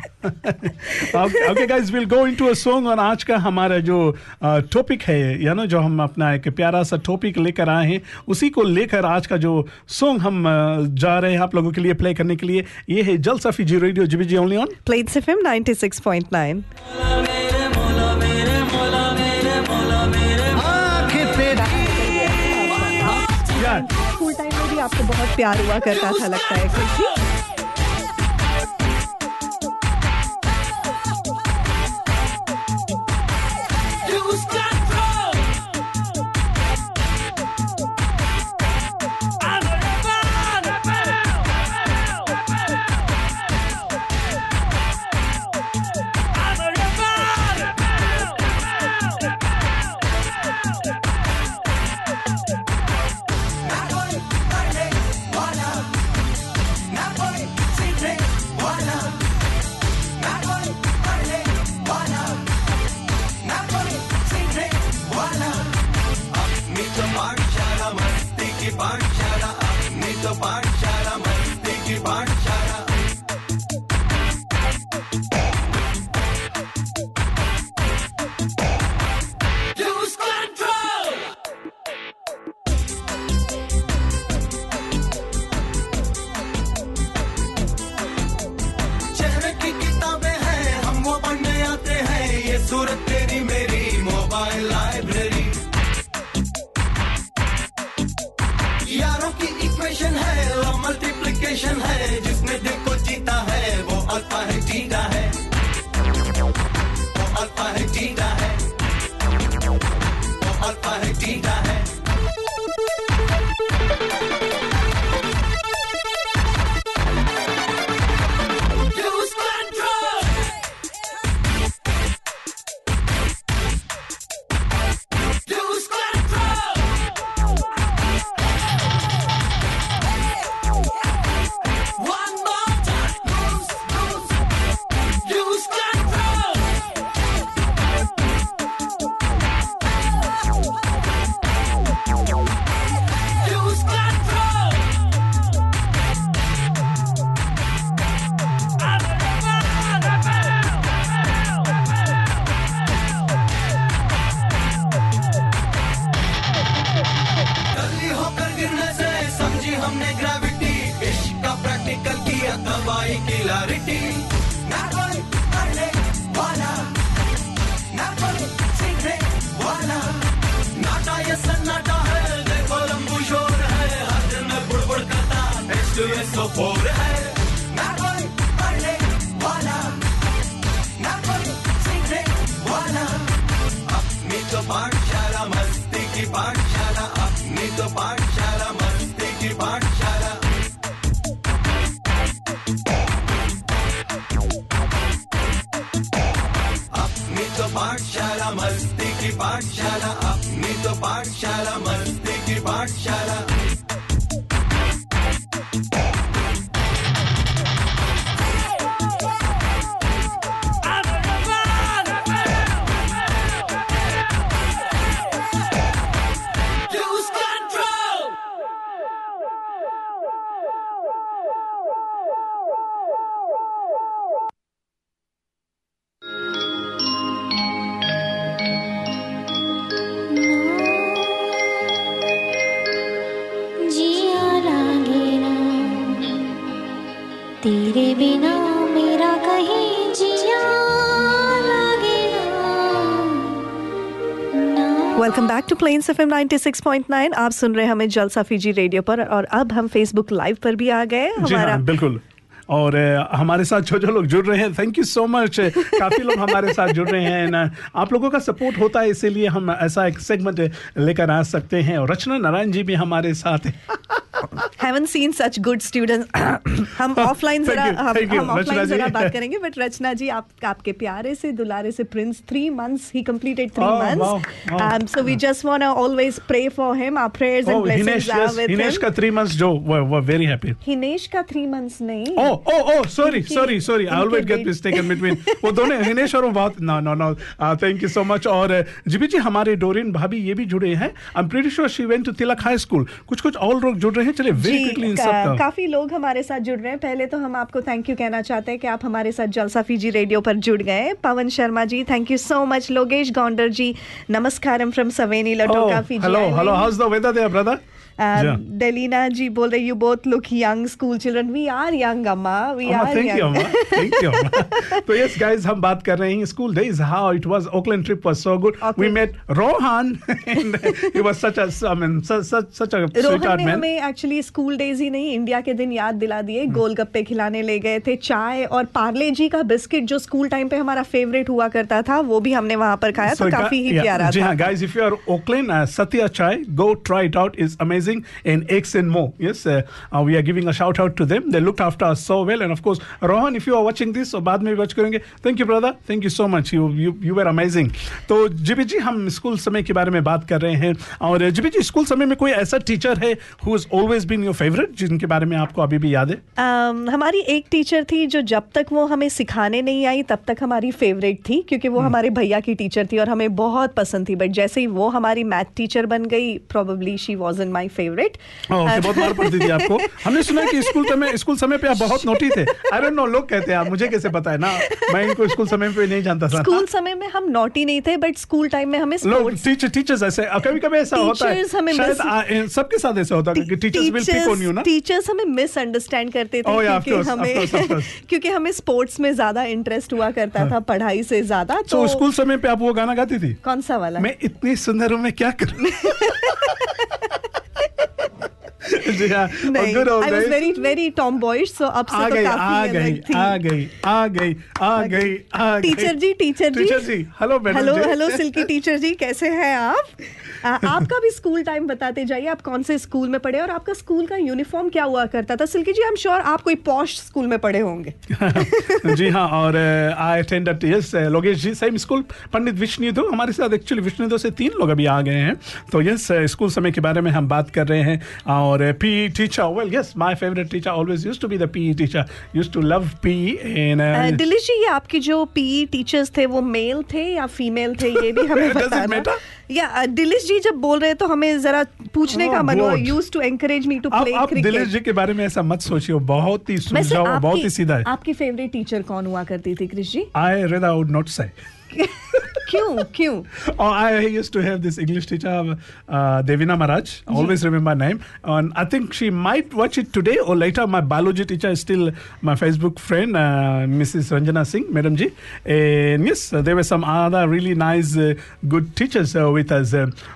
Speaker 5: okay guys will go into a song और आज का हमारा जो टॉपिक है या ना जो हम अपना एक प्यारा सा टॉपिक लेकर आए हैं उसी को लेकर आज का जो सॉन्ग हम uh, जा रहे हैं आप लोगों के लिए प्ले करने के लिए ये है जलसा Fiji radio GBG only on
Speaker 12: Plains FM 96.9. School time में भी आपको बहुत प्यार हुआ करता था लगता है खुशी
Speaker 1: टू
Speaker 12: प्लेन्स एफएम 96.9 आप सुन रहे हैं हमें जलसा फीजी रेडियो पर और अब हम फेसबुक लाइव पर भी आ गए हमारा
Speaker 5: हाँ बिल्कुल। और हमारे साथ जो जो लोग जुड़ रहे हैं थैंक यू सो मच काफ़ी लोग हमारे साथ जुड़ रहे हैं ना। आप लोगों का सपोर्ट होता है इसीलिए हम ऐसा एक सेगमेंट लेकर आ सकते हैं। और रचना नारायण जी भी हमारे साथ हैं।
Speaker 1: haven't seen such good students. हम ऑफलाइन जरा हम ऑफलाइन जरा बात करेंगे बट रचना जी आप आपके प्यारे से दुलारे से Prince three months he completed three months so we just want to always pray for him our prayers and blessings are with him Hinesh
Speaker 5: का थ्री मंथ्स जो वो वो वेरी हैप्पी
Speaker 1: हिनेश का थ्री मंथ्स नहीं
Speaker 5: oh oh O sorry sorry sorry I always get mistaken between वो दोनों हिनेश और बात no no no thank you so much और uh, जीबी जी हमारे डोरिन भाभी ये भी जुड़े हैं. I am pretty sure she went to Tilak high school कुछ कुछ ऑल लोग जुड़ रहे हैं. चलिए इन
Speaker 1: का, काफ़ी लोग हमारे साथ जुड़ रहे हैं। पहले तो हम आपको थैंक यू कहना चाहते हैं कि आप हमारे साथ जलसा फीजी रेडियो पर जुड़ गए Pawan Sharma ji thank you so much Logesh Gounder ji नमस्कार फ्रॉम सवेनी लटोका
Speaker 5: काफ़ी
Speaker 1: Fiji
Speaker 5: hello how is the weather there brother?
Speaker 1: Delina ji बोल रहे you both look young school children we are young अम्मा
Speaker 5: we
Speaker 1: are
Speaker 5: thank you अम्मा thank you तो yes guys हम बात कर रहे हैं school days how it was Auckland trip was so good we met Rohan it was such a I mean such such a sweetheart man
Speaker 1: हमें actually school days ही नहीं India के दिन याद दिला दिए गोलगप्पे खिलाने ले गए थे चाय और पार्ले जी का बिस्किट जो स्कूल टाइम पे हमारा फेवरेट हुआ करता था वो भी हमने वहाँ पर खाया तो काफ़ी ही प्यारा था जी
Speaker 5: हाँ guys if you are Auckland Satya chai go try it out is amazing amazing. And X and Mo, yes, uh, uh, we are giving a shout out to them. They looked after us so well. And of course, Rohan, if you are watching this, or बाद में watch करेंगे, thank you, brother. Thank you so much. You you you were amazing. तो GB ji हम school समय के बारे में बात कर रहे हैं और जीबी जी स्कूल समय में कोई ऐसा टीचर है who has always been your favorite जिनके बारे में आपको अभी भी याद है
Speaker 1: um, हमारी एक टीचर थी जो जब तक वो हमें सिखाने नहीं आई तब तक हमारी फेवरेट थी क्योंकि वो हमारे भैया की टीचर थी और हमें बहुत पसंद थी बट जैसे ही वो हमारी मैथ टीचर बन गई probably she was in my favourite
Speaker 5: okay बहुत मार पड़ती थी आपको। हमने सुना कि स्कूल समय स्कूल समय पे आप बहुत नोटी थे। आई डोंट नो लोग कहते हैं आप मुझे कैसे पता है ना? मैं इनको स्कूल समय पे नहीं जानता था।
Speaker 1: स्कूल समय में हम नॉटी नहीं थे बट स्कूल टाइम में हमें
Speaker 5: लोग टीचर टीचर्स ऐसे कभी कभी ऐसा होता है। शायद सबके साथ ऐसा होता है कि teachers will pick on you ना?
Speaker 1: टीचर्स हमें मिसअंडरस्टैंड करते थे
Speaker 5: Oh,
Speaker 1: क्योंकि हमें. क्योंकि हमें स्पोर्ट्स में ज़्यादा इंटरेस्ट हुआ करता था पढ़ाई से ज़्यादा
Speaker 5: तो
Speaker 1: तो
Speaker 5: स्कूल समय पे आप वो गाना गाती थी?
Speaker 1: कौन सा वाला?
Speaker 5: मैं इतनी सुंदर हूँ मैं क्या करूँ? जी हाँ old
Speaker 1: I very very Tom so अब से तो काफ़ी
Speaker 5: गई
Speaker 1: अलग थी।
Speaker 5: आ गई आ गई आ गई। आ गई।
Speaker 1: Teacher ji teacher
Speaker 5: ji. Teacher ji hello
Speaker 1: madam
Speaker 5: hello
Speaker 1: hello Silky teacher ji कैसे हैं आप? आपका भी स्कूल टाइम बताते जाइए आप कौन से स्कूल में पढ़े और आपका स्कूल का यूनिफॉर्म क्या हुआ करता था? Silky ji I am sure आप कोई पॉश स्कूल में पढ़े होंगे।
Speaker 5: जी हाँ और I attended yes Logesh ji same school Pandit Vishnudeo हमारे साथ एक्चुअली विष्णुदो से तीन लोग अभी आ गए हैं। तो यस स्कूल समय के बारे में हम बात कर रहे हैं और P teacher well yes my favourite teacher always used to be the P teacher used to love P
Speaker 1: Uh,
Speaker 5: and
Speaker 1: Dilish ji ये आपके जो पीई टीचर्स थे वो मेल थे या फीमेल थे ये भी हमें बताना? या दिलीश जी जब बोल रहे हैं तो हमें जरा पूछने
Speaker 5: Oh,
Speaker 1: का मन हुआ
Speaker 5: God.
Speaker 1: Use to encourage me
Speaker 5: to
Speaker 1: play
Speaker 5: आप दिलेश जी के बारे में ऐसा मत सोचिए बहुत ही सुलझा बहुत ही सीधा है।
Speaker 1: आपकी फेवरेट टीचर कौन हुआ करती थी Krish ji
Speaker 5: I rather would not say
Speaker 1: क्यों क्यों?
Speaker 5: और I use to have this English teacher Devina Maharaj always remember name and I think she might watch it today और later my biology teacher is still my Facebook friend Mrs Ranjana Singh madam ji and yes there were some other really nice good teachers with us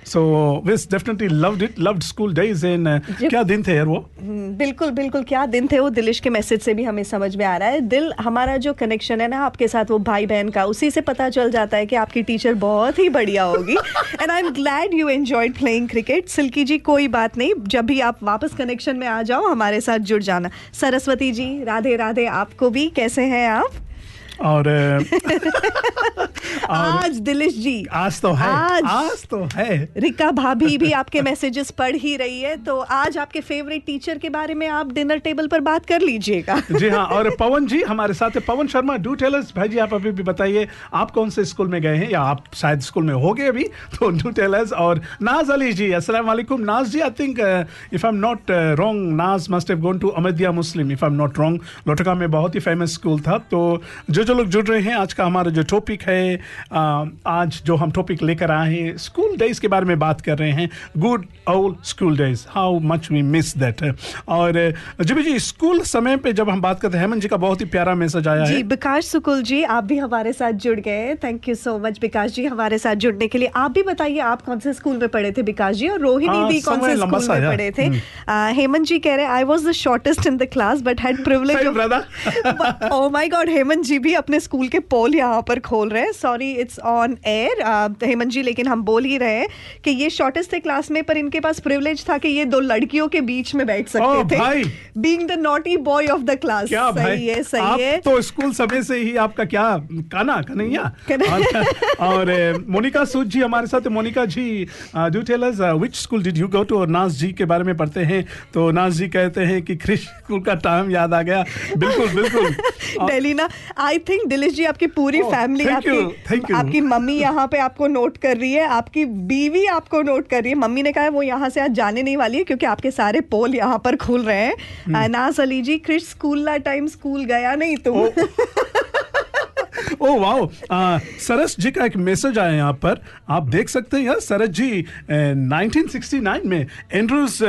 Speaker 5: so we definitely loved it loved school days and क्या दिन थे यार वो?
Speaker 1: हम्म, बिल्कुल बिल्कुल क्या दिन थे वो? दिलेश के मैसेज से भी हमें समझ में आ रहा है। दिल हमारा जो कनेक्शन है ना आपके साथ वो भाई बहन का उसी से पता जाता है कि आपकी टीचर बहुत ही बढ़िया होगी। And I am glad you enjoyed playing cricket Silky ji, कोई बात नहीं। जब भी आप वापस कनेक्शन में आ जाओ, हमारे साथ जुड़ जाना। सरस्वती जी राधे राधे आपको भी। कैसे हैं आप?
Speaker 5: और
Speaker 1: आज दिलिश जी।
Speaker 5: आज तो है।
Speaker 1: आज
Speaker 5: आज तो है।
Speaker 1: रिका भाभी भी आपके मैसेजेस पढ़ ही रही है तो आज आपके फेवरेट टीचर के बारे में आप डिनर टेबल पर बात कर लीजिएगा।
Speaker 5: जी हाँ और पवन जी हमारे साथ है। Pawan Sharma do tell us भाई जी आप अभी भी बताइए आप कौन से स्कूल में गए हैं? या आप शायद स्कूल में हो गए अभी? तो डू टेल अस और नाज अली जी अस्सलाम वालेकुम। Naaz ji I think if I am not wrong Naaz must have gone to Ahmadiyya Muslim if I am not wrong Lautoka में बहुत ही फ़ेमस स्कूल था। तो जो जो लोग जुड़ रहे हैं आज का हमारा जो टॉपिक है आज जो हम टॉपिक लेकर आए हैं स्कूल डेज़ के बारे में बात कर रहे हैं। Good old school days how much we miss that और जी जी स्कूल समय पे जब हम बात करते हैं हेमंत जी का बहुत ही प्यारा मैसेज आया
Speaker 1: जी
Speaker 5: है।
Speaker 1: विकास सुकुल जी आप भी हमारे साथ जुड़ गए thank you so much Vikas ji हमारे साथ जुड़ने के लिए। आप भी बताइए आप कौन से स्कूल में पढ़े थे विकास जी? और रोहिणी
Speaker 5: हाँ,
Speaker 1: दी कौन से स्कूल में पढ़े थे?
Speaker 5: हम्म।
Speaker 1: हेमंत जी कह रहे I was the shortest in the class but
Speaker 5: had privilege
Speaker 1: oh my God Hemant ji भी अपने स्कूल के पोल यहाँ पर खोल रहे हैं। Sorry it's on air Hemant ji लेकिन हम बोल ही रहे हैं कि ये शॉर्टेस्ट थे क्लास में पर इनके पास प्रिविलेज था कि ये दो लड़कियों के बीच में बैठ सकते थे। Being the naughty boy of
Speaker 5: the class
Speaker 1: सही है सही
Speaker 5: आप
Speaker 1: है।
Speaker 5: तो स्कूल समय से ही आपका क्या काना कन्हैया? और, मोनिका सूद जी हमारे साथ Monika ji do tell us which school did you go to और नाज जी के बारे में पढ़ते हैं। तो नाज जी कहते हैं कि क्रिश स्कूल का टाइम याद आ गया। बिल्कुल बिल्कुल। और-
Speaker 1: डेलीना आई थिंक दिलेश जी आपकी पूरी
Speaker 5: Oh,
Speaker 1: फैमिली
Speaker 5: oh,
Speaker 1: आपकी आपकी मम्मी यहाँ पे आपको नोट कर रही है। आपकी बीवी आपको नोट कर रही है। मम्मी ने कहा है वो यहाँ से आज जाने नहीं वाली है क्योंकि आपके सारे पोल यहाँ पर खुल रहे हैं।
Speaker 5: अनास
Speaker 1: uh, अली जी क्रिश स्कूल ला टाइम स्कूल गया नहीं तुम।
Speaker 5: ओ वाओ सरस जी का एक मैसेज आया यहाँ पर आप देख सकते हैं यार सरस जी अ, 1969 में Andrews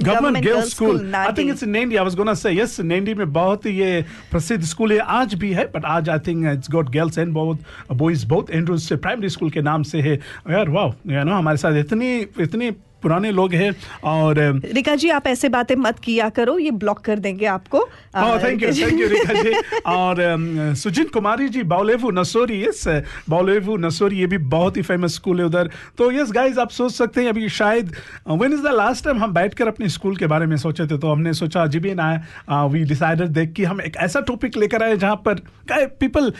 Speaker 1: government girls school
Speaker 5: I think it's Nadi I was gonna say yes Nadi में बहुत ही ये प्रसिद्ध स्कूल है आज भी है बट आज I think it's got girls and बहुत बॉयज़ बहुत एंड्रूज से प्राइमरी स्कूल के नाम से है यार वाओ यू नो हमारे साथ इतनी इतनी पुराने लोग हैं और
Speaker 1: रिका जी आप ऐसे बातें मत किया करो ये ब्लॉक कर देंगे आपको।
Speaker 5: Thank you, thank you, Rika जी. और सुजित कुमारी जी बाउलेवू नसोरी यस बाउलेवू नसोरी ये भी बहुत ही फ़ेमस स्कूल है उधर। तो यस गाइस आप सोच सकते हैं अभी शायद when is the last time हम बैठकर अपने स्कूल के बारे में सोचे थे? तो हमने सोचा जी भी ना वी डिसाइडेड देख कि हम एक ऐसा टॉपिक लेकर आए जहाँ पर पीपल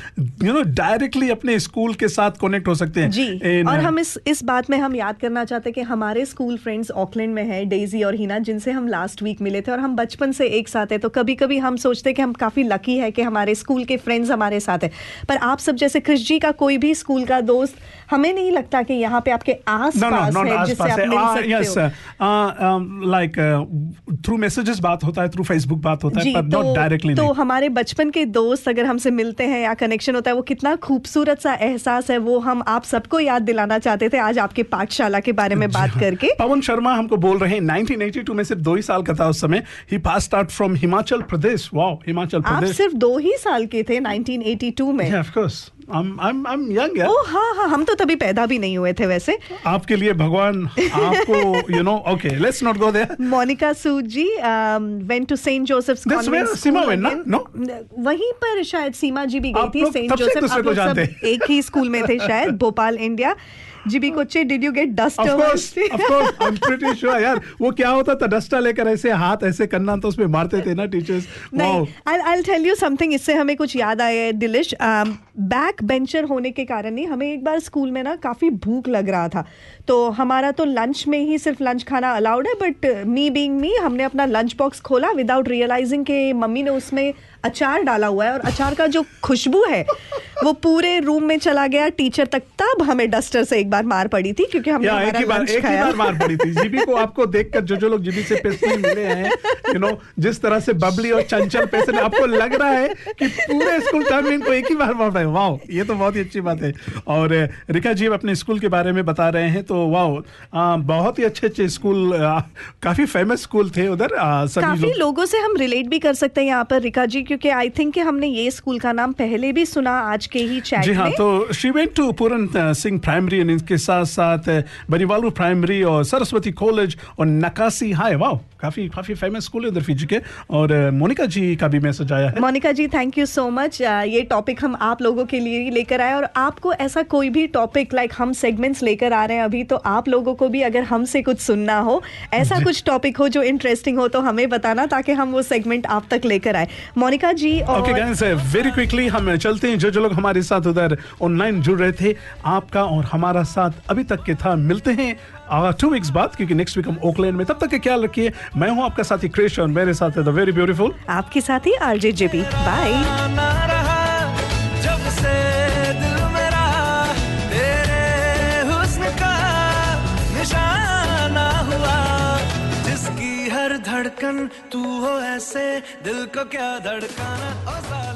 Speaker 5: यू नो डायरेक्टली अपने स्कूल के साथ कनेक्ट हो सकते हैं।
Speaker 1: जी
Speaker 5: In,
Speaker 1: और हम इस इस बात में हम याद करना चाहते हैं कि हमारे स्कूल फ्रेंड्स ऑकलैंड में है डेजी और हिना जिनसे हम लास्ट वीक मिले थे और हम बचपन से एक साथ है तो कभी कभी हम सोचते हैं कि हम काफ़ी लकी है कि हमारे स्कूल के फ्रेंड्स हमारे साथ है। पर आप सब जैसे क्रिश जी का कोई भी स्कूल का दोस्त हमें नहीं लगता कि यहाँ पे आपके आस पास है जिससे आप मिल सकते हो।
Speaker 5: like uh, through messages बात होता है थ्रू फेसबुक बात होता है पर
Speaker 1: तो
Speaker 5: नॉट डायरेक्टली
Speaker 1: तो हमारे बचपन के दोस्त अगर हमसे मिलते हैं या कनेक्शन होता है वो कितना खूबसूरत सा एहसास है वो हम आप सबको याद दिलाना चाहते थे आज आपके पाठशाला के बारे में बात करके।
Speaker 5: पवन शर्मा हमको बोल रहे हैं 1982 में सिर्फ़ दो ही साल का था उस समय। He pass out from Himachal Pradesh wow Himachal
Speaker 1: आप
Speaker 5: प्रदेश
Speaker 1: सिर्फ़ दो ही साल के थे 1982 में।
Speaker 5: Yeah, of course. I'm I'm I'm young,
Speaker 1: ओ हाँ हाँ हम तो तभी पैदा भी नहीं हुए थे वैसे।
Speaker 5: आपके लिए भगवान आपको you know okay let's not go
Speaker 1: there Monika Sood ji went to Saint
Speaker 5: Joseph's where Seema went, ना? No?
Speaker 1: वहीं पर शायद सीमा जी भी गई थी सेंट जोसेफ आप लोग सब। एक ही स्कूल में थे शायद Bhopal India. GB Koche did you get dust
Speaker 5: of course of course I am pretty sure यार वो क्या होता था डस्टर लेकर ऐसे हाथ ऐसे करना तो उसमें मारते थे ना टीचर्स
Speaker 1: नहीं आई I'll टेल यू समथिंग इससे हमें कुछ याद आया है दिलिश बैक बेंचर होने के कारण ही हमें एक बार स्कूल में ना काफ़ी भूख लग रहा था। तो हमारा तो लंच में ही सिर्फ़ लंच खाना अलाउड है बट मी बीइंग मी हमने अपना लंच बॉक्स खोला विदाउट रियलाइजिंग कि मम्मी ने उसमें अचार डाला हुआ है और अचार का जो खुशबू है वो पूरे रूम में चला गया। टीचर तक तब हमें डस्टर से एक बार मार पड़ी थी क्योंकि हमने
Speaker 5: या एक ही बार एक ही बार मार पड़ी थी। जीबी को आपको देखकर जो जो लोग जीबी से पेशनी मिले हैं यू नो जिस तरह से बबली और चंचल पेशन आपको लग रहा है कि पूरे स्कूल टाइम में इनको एक ही बार मार पाए वाओ ये तो बहुत ही अच्छी बात है। और रिका जी अपने स्कूल के बारे में बता रहे हैं तो वाओ बहुत ही अच्छे अच्छे स्कूल काफ़ी फ़ेमस स्कूल थे उधर
Speaker 1: काफ़ी
Speaker 5: लोग।
Speaker 1: लोगों से हम रिलेट भी कर सकते हैं यहाँ पर रिका जी क्योंकि आई थिंक कि हमने ये स्कूल का नाम पहले भी सुना आज के ही चैट
Speaker 5: जी हाँ तो she went to Puran Singh primary and इनके साथ साथ बनीवालू प्राइमरी और सरस्वती कॉलेज और नकासी हाई वाओ काफ़ी काफ़ी फ़ेमस स्कूल है उधर फिजी के। और मोनिका जी का भी मैसेज आया है।
Speaker 1: Monika ji thank you so much ये टॉपिक हम आप लोगों के लिए लेकर आए और आपको ऐसा कोई भी टॉपिक लाइक हम सेगमेंट्स लेकर आ रहे हैं अभी तो आप लोगों को भी अगर हमसे कुछ सुनना हो ऐसा कुछ टॉपिक हो जो इंटरेस्टिंग हो तो हमें बताना ताकि हम वो सेगमेंट आप तक लेकर आए। मोनिका जी और
Speaker 5: ओके गाइस वेरी क्विकली हम चलते हैं। जो जो लोग हमारे साथ उधर ऑनलाइन जुड़ रहे थे आपका और हमारा साथ अभी तक के था। मिलते हैं टू वीक्स बाद क्योंकि नेक्स्ट वीक हम ओकलैंड में। तब तक के ख्याल रखिए। मैं हूँ आपका साथी क्रिश और मेरे साथ है द वेरी ब्यूटीफुल
Speaker 1: आपके साथ ही आरजे जेबी बाय
Speaker 4: ऐसे दिल को क्या धड़काना? ओ